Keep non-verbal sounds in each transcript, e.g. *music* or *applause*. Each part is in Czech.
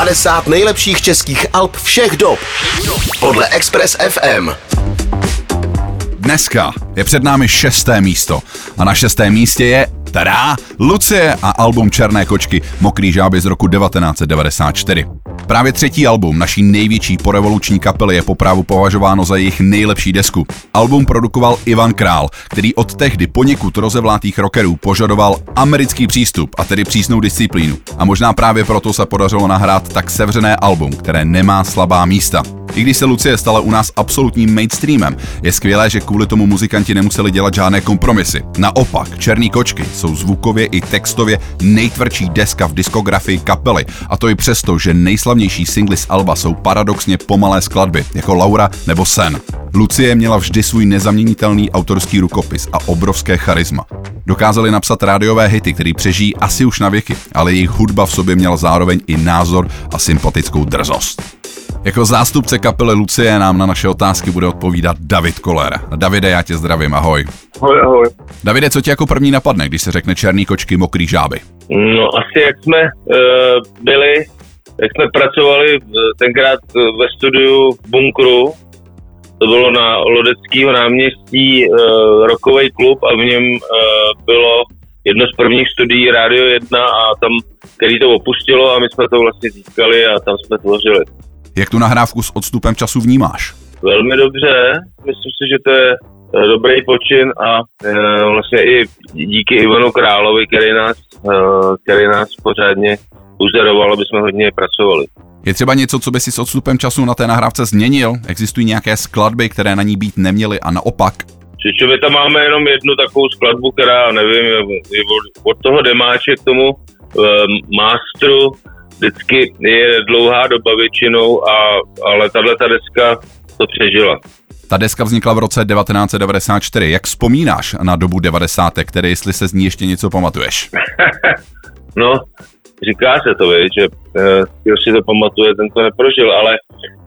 50 nejlepších českých alb všech dob podle Express FM. Dneska je před námi šesté místo a na šestém místě je Tada! Lucie a album Černé kočky Mokrý žáby z roku 1994. Právě třetí album naší největší porevoluční kapely je poprávu považováno za jejich nejlepší desku. Album produkoval Ivan Král, který od tehdy poněkud rozevlátých rockerů požadoval americký přístup a tedy přísnou disciplínu. A možná právě proto se podařilo nahrát tak sevřené album, které nemá slabá místa. I když se Lucie stala u nás absolutním mainstreamem, je skvělé, že kvůli tomu muzikanti nemuseli dělat žádné kompromisy. Naopak, Černý kočky jsou zvukově i textově nejtvrdší deska v diskografii kapely, a to i přesto, že nejslavnější singly z Alba jsou paradoxně pomalé skladby, jako Laura nebo Sen. Lucie měla vždy svůj nezaměnitelný autorský rukopis a obrovské charisma. Dokázali napsat rádiové hity, který přežijí asi už na věky, ale jejich hudba v sobě měla zároveň i názor a sympatickou drzost. Jako zástupce kapely Lucie nám na naše otázky bude odpovídat David Koller. Davide, já tě zdravím, ahoj. Ahoj, ahoj. Davide, co ti jako první napadne, když se řekne černý kočky, mokrý žáby? No asi jak jsme uh, byli, jak jsme pracovali tenkrát ve studiu v bunkru, to bylo na Lodeckého náměstí uh, rokový klub a v něm uh, bylo jedno z prvních studií Radio 1 a tam, který to opustilo a my jsme to vlastně získali a tam jsme tvořili. Jak tu nahrávku s odstupem času vnímáš? Velmi dobře, myslím si, že to je eh, dobrý počin a e, vlastně i díky Ivanu Královi, který nás, e, který nás pořádně uzeroval, aby jsme hodně pracovali. Je třeba něco, co by si s odstupem času na té nahrávce změnil? Existují nějaké skladby, které na ní být neměly a naopak? Čiče, tam máme jenom jednu takovou skladbu, která, nevím, je od, od toho demáče k tomu e, mástru, vždycky je dlouhá doba většinou, a, ale tahle ta deska to přežila. Ta deska vznikla v roce 1994. Jak vzpomínáš na dobu 90. které jestli se z ní ještě něco pamatuješ? *laughs* no, říká se to, víc, že eh, kdo si to pamatuje, ten to neprožil, ale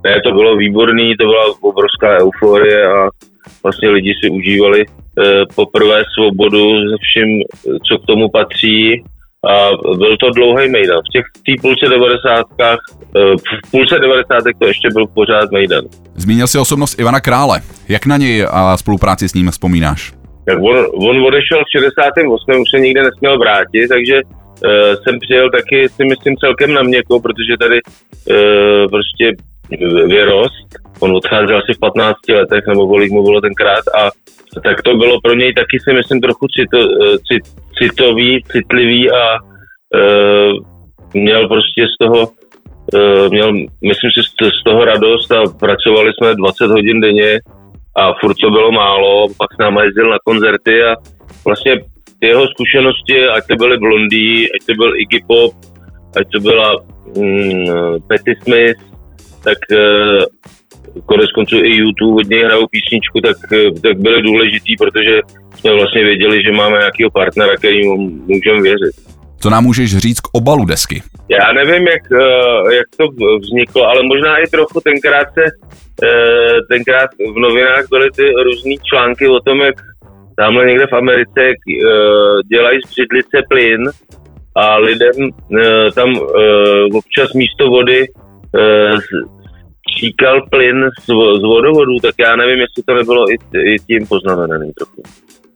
ne, to bylo výborný, to byla obrovská euforie a vlastně lidi si užívali eh, poprvé svobodu se vším, co k tomu patří a byl to dlouhý Mejdan. V těch tý půlce devadesátkách, eh, v půlce devadesátek to ještě byl pořád Mejdan. Zmínil si osobnost Ivana Krále. Jak na něj a spolupráci s ním vzpomínáš? Tak on, on odešel v 68. už se nikde nesměl vrátit, takže uh, jsem přijel taky si myslím celkem na měko, protože tady uh, prostě vyrost. On odcházel asi v 15 letech, nebo kolik mu bylo tenkrát a tak to bylo pro něj taky si myslím trochu cito, cit, citový, citlivý a e, měl prostě z toho e, měl, myslím si, z toho radost a pracovali jsme 20 hodin denně a furt to bylo málo, pak s náma jezdil na koncerty a vlastně jeho zkušenosti, ať to byly Blondý, ať to byl Iggy Pop, ať to byla mm, Patti Smith, tak konec konců i YouTube od něj hrajou písničku, tak, tak byly důležitý, protože jsme vlastně věděli, že máme nějakého partnera, který můžeme věřit. Co nám můžeš říct k obalu desky? Já nevím, jak, eh, jak to vzniklo, ale možná i trochu tenkrát se eh, tenkrát v novinách byly ty různé články o tom, jak tamhle někde v Americe jak, eh, dělají z břidlice plyn a lidem tam občas místo vody stříkal plyn z, z vodovodů, tak já nevím, jestli to nebylo i, i tím poznamenaný trochu.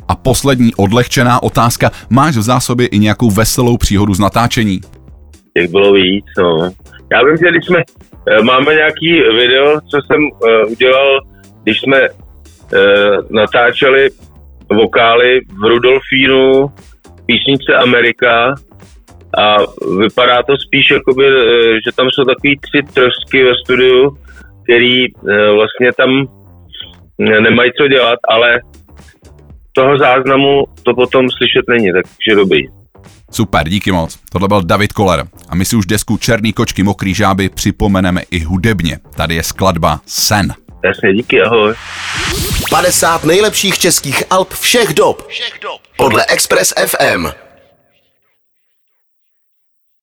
A poslední odlehčená otázka. Máš v zásobě i nějakou veselou příhodu z natáčení? Těch bylo víc, no. Já vím, že když jsme, eh, máme nějaký video, co jsem uh, udělal, když jsme uh, natáčeli vokály v Rudolfínu, písničce Amerika a vypadá to spíš jakoby, že tam jsou takový tři trošky ve studiu, který eh, vlastně tam nemají co dělat, ale toho záznamu to potom slyšet není, takže dobrý. Super, díky moc. Tohle byl David Koller. A my si už desku Černý kočky, mokrý žáby připomeneme i hudebně. Tady je skladba Sen. Jasně, díky, ahoj. 50 nejlepších českých alb všech dob. Všech dob. Podle Express FM.